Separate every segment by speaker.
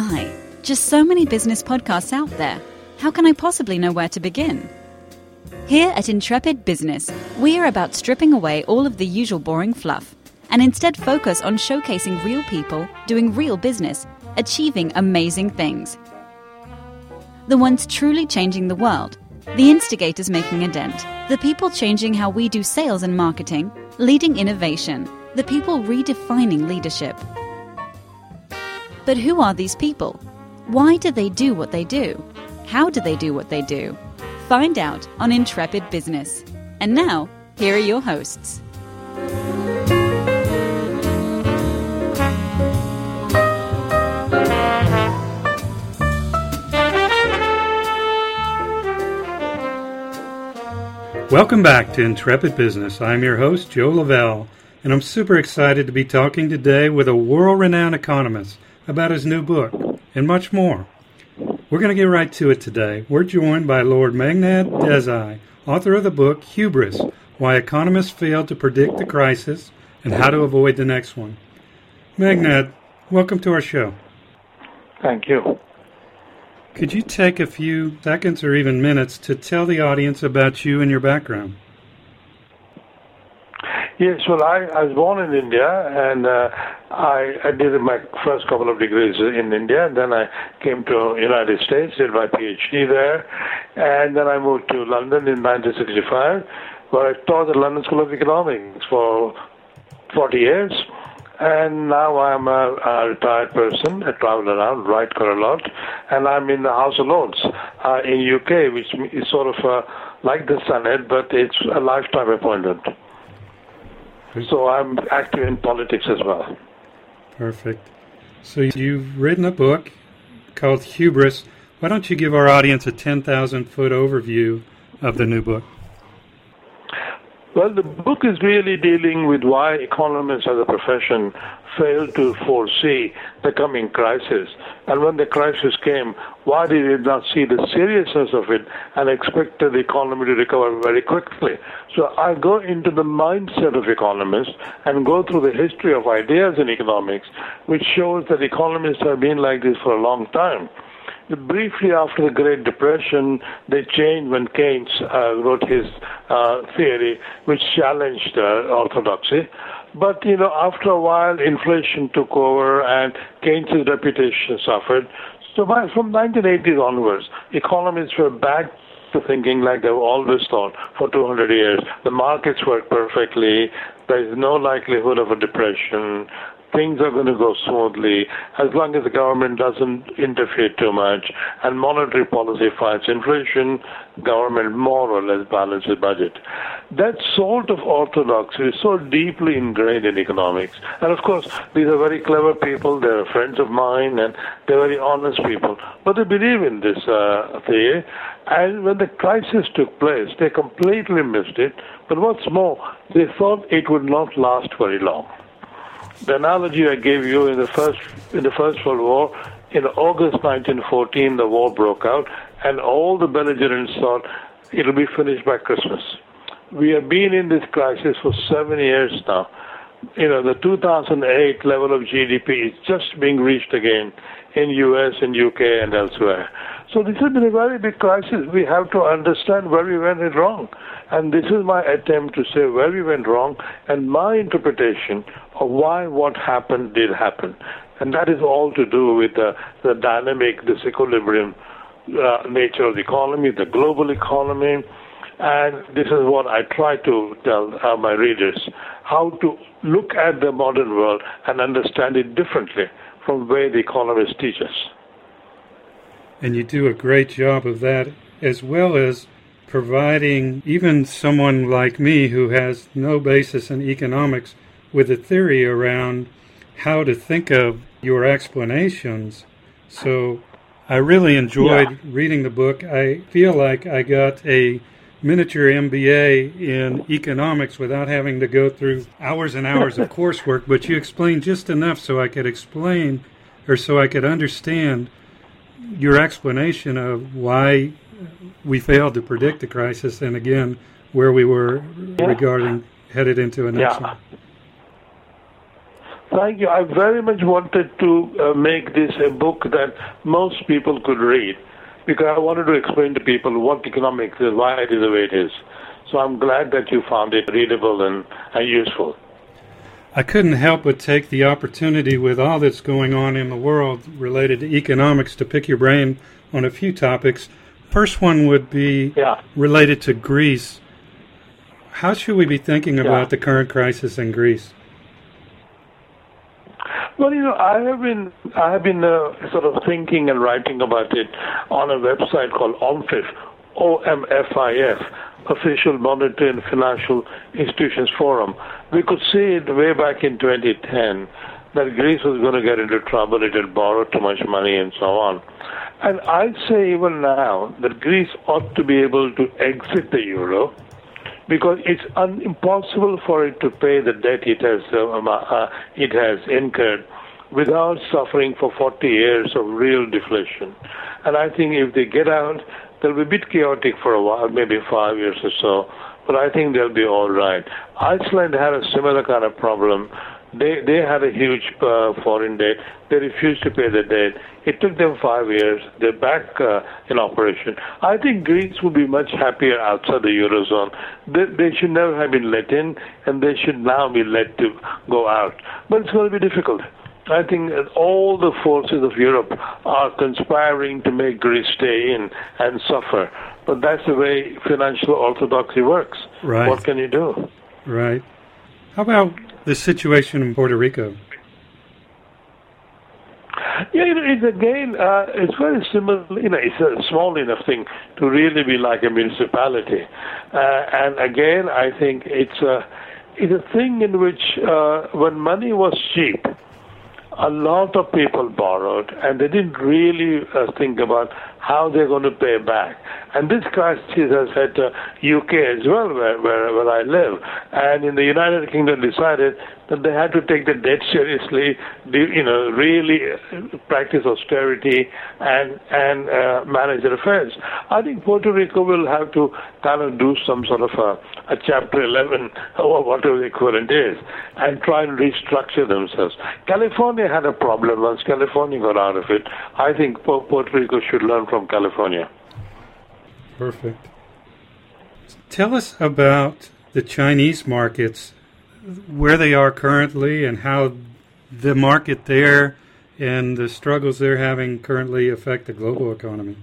Speaker 1: my, just so many business podcasts out there. How can I possibly know where to begin? Here at Intrepid Business, we are about stripping away all of the usual boring fluff and instead focus on showcasing real people doing real business, achieving amazing things. The ones truly changing the world, the instigators making a dent, the people changing how we do sales and marketing, leading innovation, the people redefining leadership. But who are these people? Why do they do what they do? How do they do what they do? Find out on Intrepid Business. And now, here are your hosts.
Speaker 2: Welcome back to Intrepid Business. I'm your host, Joe Lavelle, and I'm super excited to be talking today with a world renowned economist about his new book and much more. We're going to get right to it today. We're joined by Lord Meghnad Desai, author of the book Hubris Why Economists Failed to Predict the Crisis and How to Avoid the Next One. Meghnad, welcome to our show.
Speaker 3: Thank you.
Speaker 2: Could you take a few seconds or even minutes to tell the audience about you and your background?
Speaker 3: Yes, well, I, I was born in India, and uh, I, I did my first couple of degrees in India, and then I came to United States, did my PhD there, and then I moved to London in 1965, where I taught at London School of Economics for 40 years and now I'm a, a retired person. I travel around, write quite a lot, and I'm in the House of Lords uh, in UK, which is sort of uh, like the Senate, but it's a lifetime appointment. So I'm active in politics as well.
Speaker 2: Perfect. So you've written a book called Hubris. Why don't you give our audience a 10,000 foot overview of the new book?
Speaker 3: Well, the book is really dealing with why economists as a profession failed to foresee the coming crisis. And when the crisis came, why did they not see the seriousness of it and expected the economy to recover very quickly? So I go into the mindset of economists and go through the history of ideas in economics, which shows that economists have been like this for a long time briefly after the Great Depression, they changed when Keynes uh, wrote his uh, theory, which challenged uh, orthodoxy. But you know, after a while, inflation took over, and Keynes's reputation suffered. So by, from 1980s onwards, economists were back to thinking like they've always thought for 200 years. The markets work perfectly. There is no likelihood of a depression things are going to go smoothly as long as the government doesn't interfere too much and monetary policy fights inflation, government more or less balances budget. That sort of orthodoxy is so deeply ingrained in economics. And of course, these are very clever people, they're friends of mine, and they're very honest people. But they believe in this uh, theory. And when the crisis took place, they completely missed it. But what's more, they thought it would not last very long the analogy I gave you in the first in the First World War, in August 1914, the war broke out, and all the belligerents thought it'll be finished by Christmas. We have been in this crisis for seven years now. You know, the 2008 level of GDP is just being reached again in US and UK and elsewhere. So this has been a very big crisis. We have to understand where we went wrong. And this is my attempt to say where we went wrong and my interpretation of why what happened did happen. And that is all to do with the, the dynamic, disequilibrium uh, nature of the economy, the global economy. And this is what I try to tell uh, my readers how to look at the modern world and understand it differently from where the economists teach us.
Speaker 2: And you do a great job of that, as well as providing even someone like me who has no basis in economics with a theory around how to think of your explanations. So I really enjoyed yeah. reading the book. I feel like I got a miniature MBA in economics without having to go through hours and hours of coursework, but you explained just enough so I could explain or so I could understand your explanation of why we failed to predict the crisis, and again, where we were yeah. regarding headed into a next
Speaker 3: yeah.
Speaker 2: one.
Speaker 3: Thank you. I very much wanted to uh, make this a book that most people could read because I wanted to explain to people what economics is, why it is the way it is. So I'm glad that you found it readable and, and useful.
Speaker 2: I couldn't help but take the opportunity with all that's going on in the world related to economics to pick your brain on a few topics. First one would be
Speaker 3: yeah.
Speaker 2: related to Greece. How should we be thinking
Speaker 3: yeah.
Speaker 2: about the current crisis in Greece?
Speaker 3: Well, you know, I have been I have been uh, sort of thinking and writing about it on a website called OMFIF, O M F I F, Official Monetary and Financial Institutions Forum. We could see it way back in 2010 that Greece was going to get into trouble, it had borrowed too much money, and so on. And I'd say even now that Greece ought to be able to exit the euro because it's un- impossible for it to pay the debt it has uh, um, uh, it has incurred without suffering for 40 years of real deflation. And I think if they get out, they'll be a bit chaotic for a while, maybe five years or so, but I think they'll be all right. Iceland had a similar kind of problem. They they had a huge uh, foreign debt. They refused to pay the debt. It took them five years. They're back uh, in operation. I think Greece would be much happier outside the eurozone. They, they should never have been let in, and they should now be let to go out. But it's going to be difficult. I think all the forces of Europe are conspiring to make Greece stay in and suffer. But that's the way financial orthodoxy works.
Speaker 2: Right.
Speaker 3: What can you do?
Speaker 2: Right. How about the situation in Puerto Rico?
Speaker 3: Yeah, it's again, uh, it's very similar. You know, it's a small enough thing to really be like a municipality, uh, and again, I think it's a it's a thing in which uh, when money was cheap, a lot of people borrowed and they didn't really uh, think about how they're going to pay back. And this crisis has hit uh, UK as well, where, where, where I live. And in the United Kingdom decided that they had to take the debt seriously, you know, really uh, practice austerity and and uh, manage their affairs. I think Puerto Rico will have to kind of do some sort of a, a Chapter 11 or whatever the equivalent is, and try and restructure themselves. California had a problem once California got out of it. I think Puerto Rico should learn from California.
Speaker 2: Perfect. Tell us about the Chinese markets, where they are currently, and how the market there and the struggles they're having currently affect the global economy.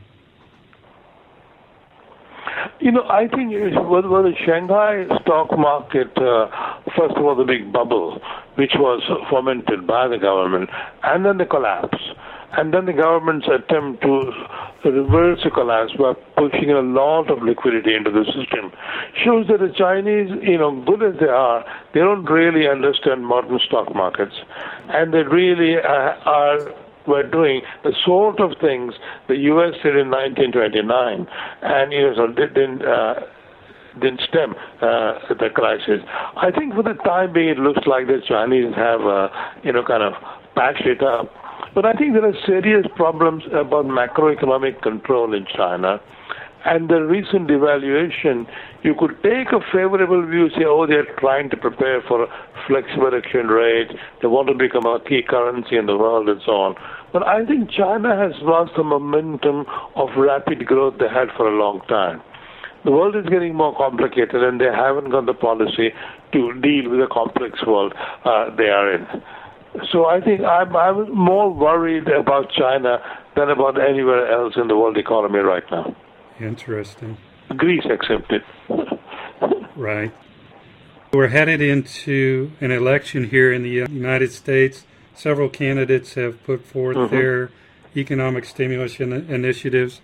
Speaker 3: You know, I think with, with the Shanghai stock market, uh, first of all, the big bubble, which was fomented by the government, and then the collapse and then the government's attempt to reverse the collapse by pushing a lot of liquidity into the system shows that the Chinese, you know, good as they are, they don't really understand modern stock markets, and they really uh, are were doing the sort of things the U.S. did in 1929, and you know, didn't. Uh, didn't stem uh, the crisis. I think for the time being, it looks like the Chinese have, uh, you know, kind of patched it up but I think there are serious problems about macroeconomic control in China. And the recent devaluation, you could take a favorable view, say, oh, they're trying to prepare for a flexible exchange rate, they want to become a key currency in the world, and so on. But I think China has lost the momentum of rapid growth they had for a long time. The world is getting more complicated, and they haven't got the policy to deal with the complex world uh, they are in. So I think I'm, I'm more worried about China than about anywhere else in the world economy right now.
Speaker 2: Interesting.
Speaker 3: Greece accepted.
Speaker 2: right. We're headed into an election here in the United States. Several candidates have put forth mm-hmm. their economic stimulus in- initiatives.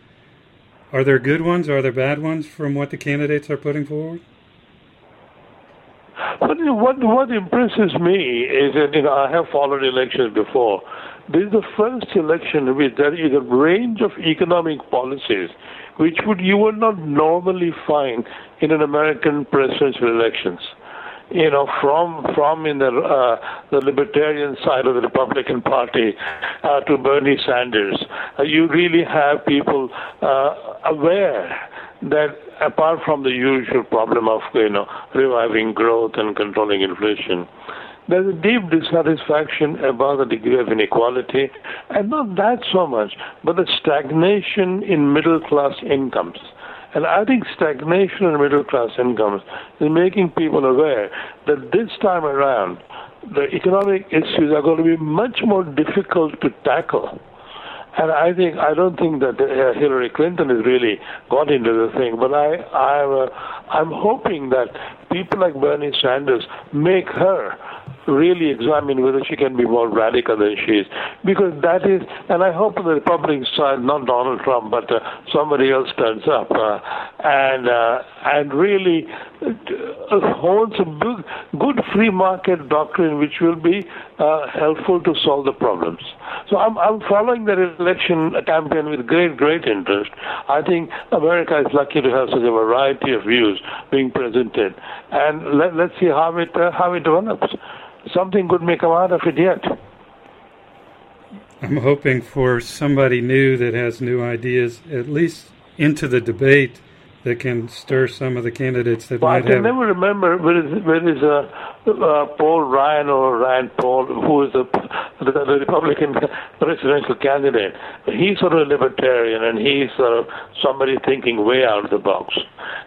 Speaker 2: Are there good ones? Are there bad ones from what the candidates are putting forward?
Speaker 3: But what what impresses me is that you know I have followed elections before. This is the first election which there is a range of economic policies which would you would not normally find in an American presidential elections. You know, from from in the uh, the libertarian side of the Republican Party uh, to Bernie Sanders, uh, you really have people uh, aware that apart from the usual problem of you know reviving growth and controlling inflation, there's a deep dissatisfaction about the degree of inequality, and not that so much, but the stagnation in middle class incomes. And I think stagnation in middle class incomes is making people aware that this time around, the economic issues are going to be much more difficult to tackle. And I think I don't think that uh, Hillary Clinton has really got into the thing, but I I uh, I'm hoping that people like Bernie Sanders make her really examine whether she can be more radical than she is. Because that is, and I hope the Republican side, not Donald Trump, but uh, somebody else turns up uh, and uh, and really uh, holds a big, good free market doctrine which will be uh, helpful to solve the problems. So I'm, I'm following the election campaign with great, great interest. I think America is lucky to have such a variety of views being presented. And let, let's see how it, uh, how it develops something good may come out of it yet.
Speaker 2: I'm hoping for somebody new that has new ideas, at least into the debate, that can stir some of the candidates that
Speaker 3: well,
Speaker 2: might
Speaker 3: I can
Speaker 2: have.
Speaker 3: never remember where is, where is uh, uh, Paul Ryan or Rand Paul, who is the, the, the Republican presidential candidate. He's sort of a libertarian, and he's sort of somebody thinking way out of the box.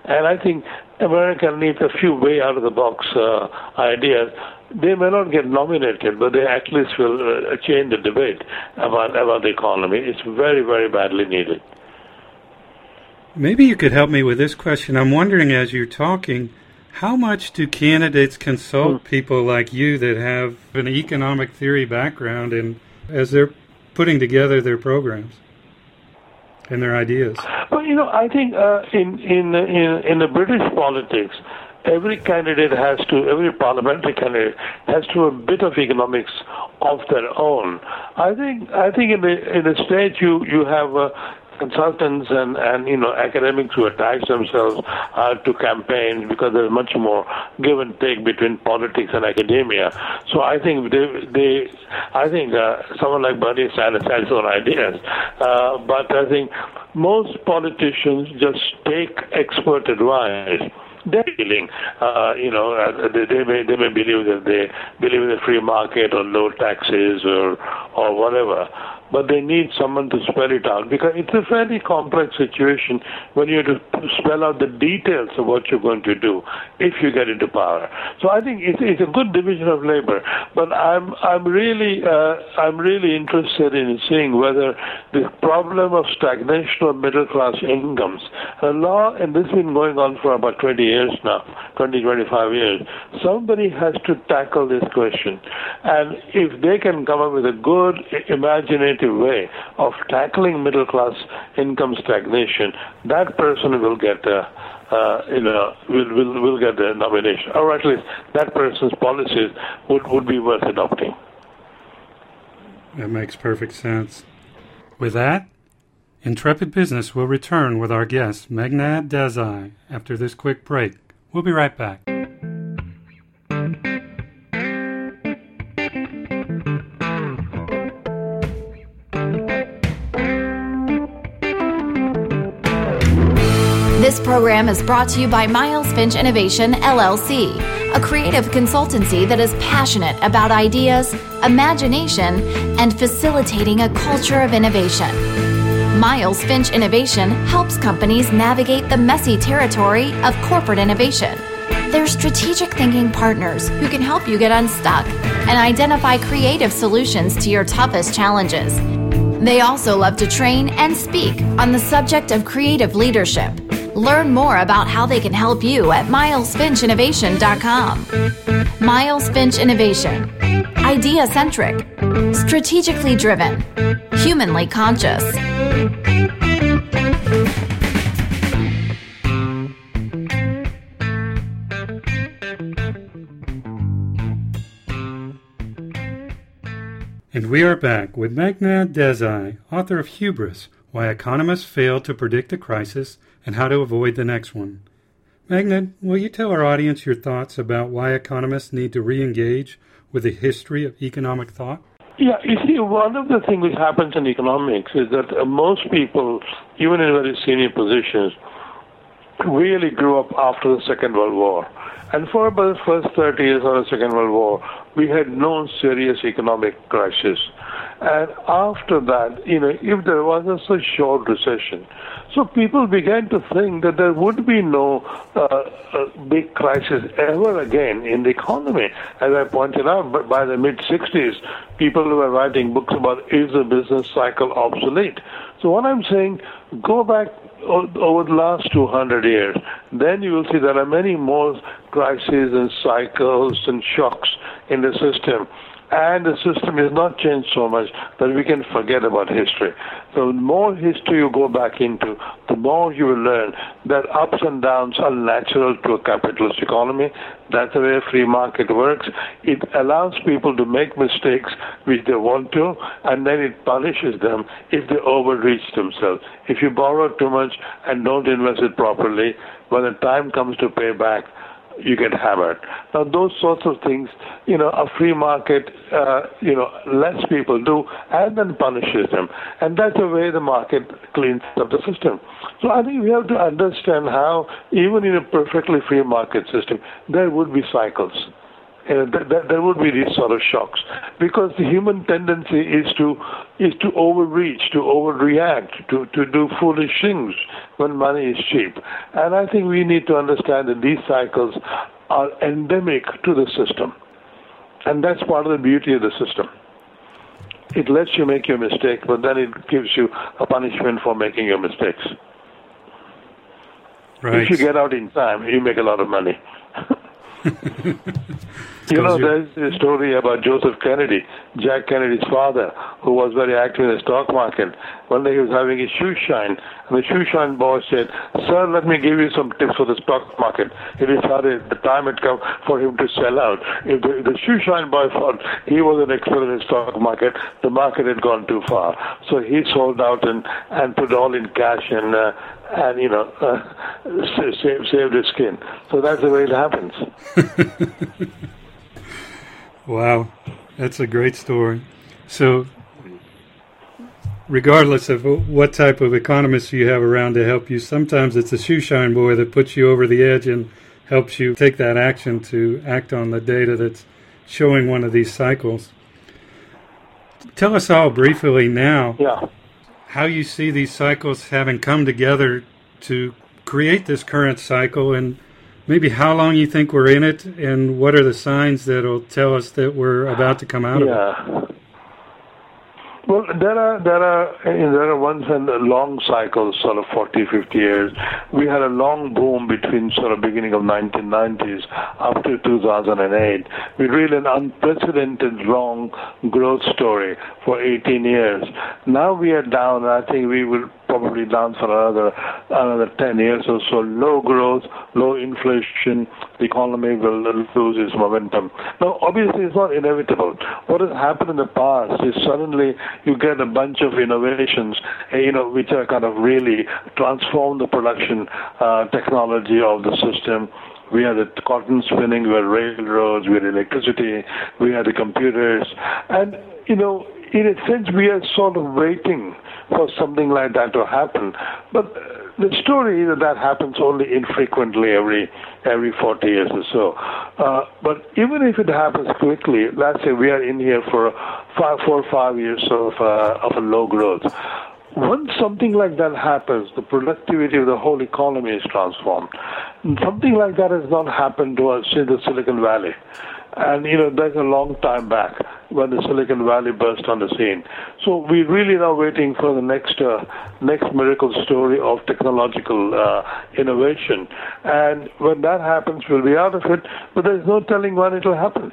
Speaker 3: And I think America needs a few way out of the box uh, ideas they may not get nominated, but they at least will uh, change the debate about about the economy. It's very, very badly needed.
Speaker 2: Maybe you could help me with this question. I'm wondering, as you're talking, how much do candidates consult hmm. people like you that have an economic theory background, and as they're putting together their programs and their ideas?
Speaker 3: Well, you know, I think uh, in in in in the British politics every candidate has to, every parliamentary candidate has to a bit of economics of their own. I think, I think in the in the state you you have. Uh, consultants and, and you know academics who attach themselves uh, to campaigns because there's much more give and take between politics and academia. So I think they, they I think uh, someone like Bernie Sanders has his own ideas, uh, but I think most politicians just take expert advice they're dealing. Uh, you know, uh, they, they may they may believe that they believe in the free market or low taxes or or whatever but they need someone to spell it out because it's a fairly complex situation when you have to spell out the details of what you're going to do if you get into power. So I think it's, it's a good division of labor, but I'm I'm really uh, I'm really interested in seeing whether the problem of stagnation of middle class incomes, a law, and this has been going on for about 20 years now, 20 25 years. Somebody has to tackle this question, and if they can come up with a good way of tackling middle class income stagnation, that person will get a uh, you know, will, will, will get the nomination, or at least that person's policies would, would be worth adopting.
Speaker 2: That makes perfect sense. With that, Intrepid Business will return with our guest, Meghnad Desai, after this quick break. We'll be right back.
Speaker 4: Program is brought to you by Miles Finch Innovation, LLC, a creative consultancy that is passionate about ideas, imagination, and facilitating a culture of innovation. Miles Finch Innovation helps companies navigate the messy territory of corporate innovation. They're strategic thinking partners who can help you get unstuck and identify creative solutions to your toughest challenges. They also love to train and speak on the subject of creative leadership Learn more about how they can help you at milesfinchinnovation.com. Miles Finch Innovation. Idea centric, strategically driven, humanly conscious.
Speaker 2: And we are back with Meghnad Desai, author of Hubris Why Economists Fail to Predict a Crisis and how to avoid the next one. Meghnad, will you tell our audience your thoughts about why economists need to re engage with the history of economic thought?
Speaker 3: Yeah, you see, one of the things that happens in economics is that uh, most people, even in very senior positions, really grew up after the Second World War. And for about the first 30 years of the Second World War, we had no serious economic crisis. And after that, you know, if there was a short recession, so people began to think that there would be no uh, uh, big crisis ever again in the economy. As I pointed out, but by the mid 60s, people were writing books about is the business cycle obsolete. So what I'm saying, go back over the last 200 years, then you will see there are many more crises and cycles and shocks in the system and the system is not changed so much that we can forget about history. So the more history you go back into, the more you will learn that ups and downs are natural to a capitalist economy. That's the way a free market works. It allows people to make mistakes which they want to, and then it punishes them if they overreach themselves. If you borrow too much and don't invest it properly, when the time comes to pay back, you get hammered. Now, those sorts of things, you know, a free market, uh, you know, lets people do and then punishes them. And that's the way the market cleans up the system. So I think we have to understand how, even in a perfectly free market system, there would be cycles uh, th- th- there would be these sort of shocks because the human tendency is to is to overreach, to overreact, to to do foolish things when money is cheap. And I think we need to understand that these cycles are endemic to the system, and that's part of the beauty of the system. It lets you make your mistake, but then it gives you a punishment for making your mistakes.
Speaker 2: Right.
Speaker 3: If you get out in time, you make a lot of money. You know, there's a story about Joseph Kennedy, Jack Kennedy's father, who was very active in the stock market. One day he was having his shoe shine, and the shoe shine boss said, Sir, let me give you some tips for the stock market. He decided the time had come for him to sell out. If the, the shoe shine boy thought he was an expert in the stock market, the market had gone too far. So he sold out and, and put all in cash and, uh, and you know, uh, saved, saved his skin. So that's the way it happens.
Speaker 2: Wow, that's a great story. So, regardless of what type of economists you have around to help you, sometimes it's a shoeshine boy that puts you over the edge and helps you take that action to act on the data that's showing one of these cycles. Tell us all briefly now
Speaker 3: yeah.
Speaker 2: How you see these cycles having come together to create this current cycle and maybe how long you think we're in it, and what are the signs that'll tell us that we're about to come out
Speaker 3: yeah.
Speaker 2: of it?
Speaker 3: Well, there are there are there are ones and long cycles, sort of 40, 50 years. We had a long boom between sort of beginning of 1990s up to 2008. We really an unprecedented long growth story for 18 years. Now we are down. And I think we will probably down for another another 10 years or so. Low growth, low inflation. The economy will lose its momentum. Now, obviously, it's not inevitable. What has happened in the past is suddenly you get a bunch of innovations, eh, you know, which are kind of really transform the production uh, technology of the system. We had the cotton spinning, we had railroads, we had electricity, we had the computers, and you know, in a sense, we are sort of waiting for something like that to happen. But the story is that that happens only infrequently every every 40 years or so. Uh, but even if it happens quickly, let's say we are in here for five, four or five years of uh, of a low growth. Once something like that happens, the productivity of the whole economy is transformed. And something like that has not happened to us in the Silicon Valley. And, you know, that's a long time back when the Silicon Valley burst on the scene. So we're really now waiting for the next uh, next miracle story of technological uh, innovation. And when that happens, we'll be out of it, but there's no telling when it'll happen.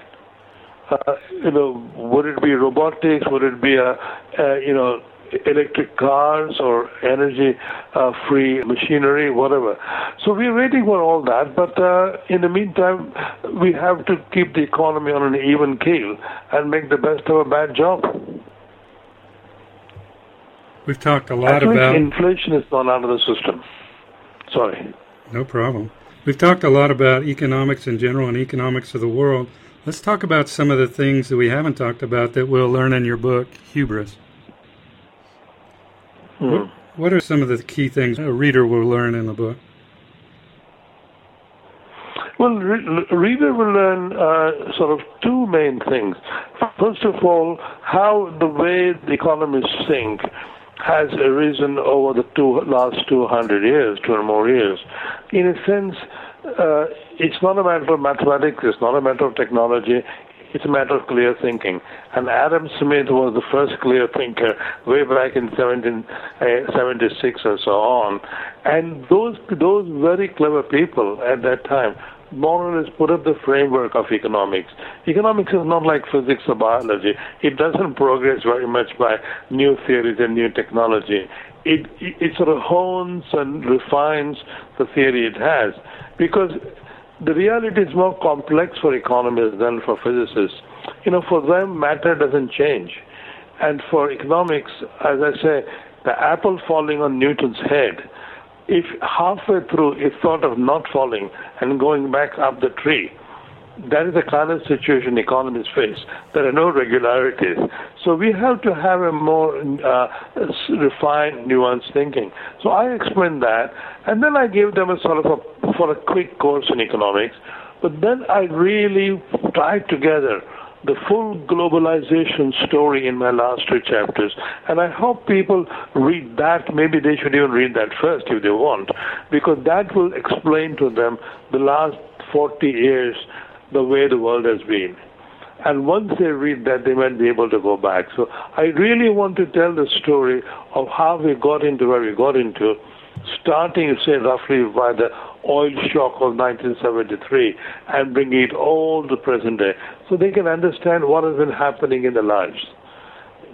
Speaker 3: Uh, you know, would it be robotics? Would it be a, a you know, electric cars or energy uh, free machinery, whatever. So we're waiting for all that, but uh, in the meantime, we have to keep the economy on an even keel and make the best of a bad job.
Speaker 2: We've talked a lot about
Speaker 3: inflation has gone out of the system. Sorry.
Speaker 2: No problem. We've talked a lot about economics in general and economics of the world. Let's talk about some of the things that we haven't talked about that we'll learn in your book, Hubris.
Speaker 3: Hmm.
Speaker 2: What, what are some of the key things a reader will learn in the book?
Speaker 3: Well, re- reader will learn uh, sort of two main things. First of all, how the way the economists think has arisen over the two, last 200 years, two or more years. In a sense, uh, it's not a matter of mathematics, it's not a matter of technology, it's a matter of clear thinking. And Adam Smith was the first clear thinker way back in 1776 uh, or so on. And those, those very clever people at that time more or less put up the framework of economics. Economics is not like physics or biology. It doesn't progress very much by new theories and new technology. It, it, it sort of hones and refines the theory it has because the reality is more complex for economists than for physicists. You know, for them, matter doesn't change. And for economics, as I say, the apple falling on Newton's head, if halfway through it thought of not falling and going back up the tree, that is the kind of situation economists face. There are no regularities. So we have to have a more uh, refined, nuanced thinking. So I explained that, and then I gave them a sort of a, for a quick course in economics. But then I really tied together the full globalization story in my last two chapters. And I hope people read that. Maybe they should even read that first if they want, because that will explain to them the last 40 years the way the world has been. And once they read that, they might be able to go back. So I really want to tell the story of how we got into where we got into, starting, say, roughly by the oil shock of 1973 and bring it all to present day so they can understand what has been happening in their lives.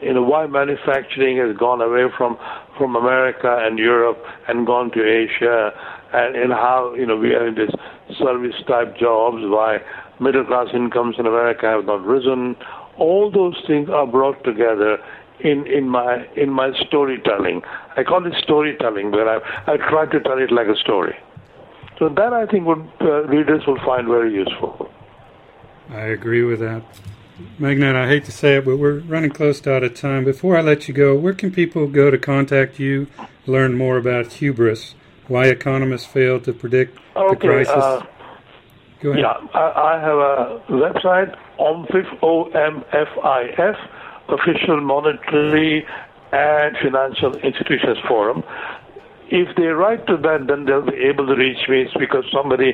Speaker 3: You know, why manufacturing has gone away from, from America and Europe and gone to Asia and, and how, you know, we are in this service type jobs, why middle class incomes in America have not risen. All those things are brought together in, in my in my storytelling. I call it storytelling, where I I try to tell it like a story. So that I think would uh, readers will find very useful.
Speaker 2: I agree with that. Meghnad, I hate to say it, but we're running close to out of time. Before I let you go, where can people go to contact you, learn more about hubris, why economists fail to predict
Speaker 3: okay,
Speaker 2: the crisis?
Speaker 3: Uh,
Speaker 2: Go ahead.
Speaker 3: Yeah, I, I have a website, OMFIF, O-M-F-I-F, Official Monetary and Financial Institutions Forum. If they write to that, then they'll be able to reach me because somebody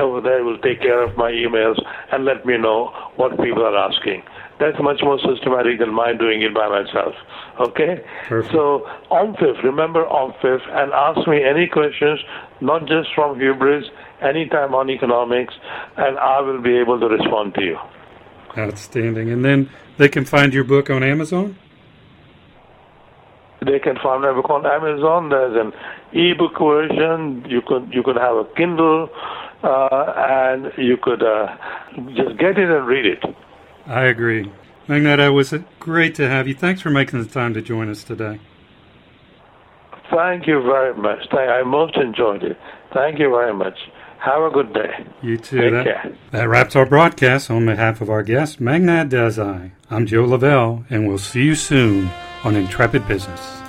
Speaker 3: over there will take care of my emails and let me know what people are asking. That's much more systematic than my doing it by myself. Okay?
Speaker 2: Perfect.
Speaker 3: So, OMFIF, remember OMFIF, and ask me any questions, not just from Hubris, anytime on economics, and I will be able to respond to you.
Speaker 2: Outstanding. And then they can find your book on Amazon?
Speaker 3: They can find my book on Amazon. There's an ebook version. You could you could have a Kindle, uh, and you could uh, just get it and read it.
Speaker 2: I agree. Meghnad, it was great to have you. Thanks for making the time to join us today.
Speaker 3: Thank you very much. I most enjoyed it. Thank you very much. Have a good day.
Speaker 2: You too.
Speaker 3: Take
Speaker 2: that,
Speaker 3: care.
Speaker 2: that wraps our broadcast. On behalf of our guest, Meghnad Desai, I'm Joe Lavelle, and we'll see you soon on Intrepid Business.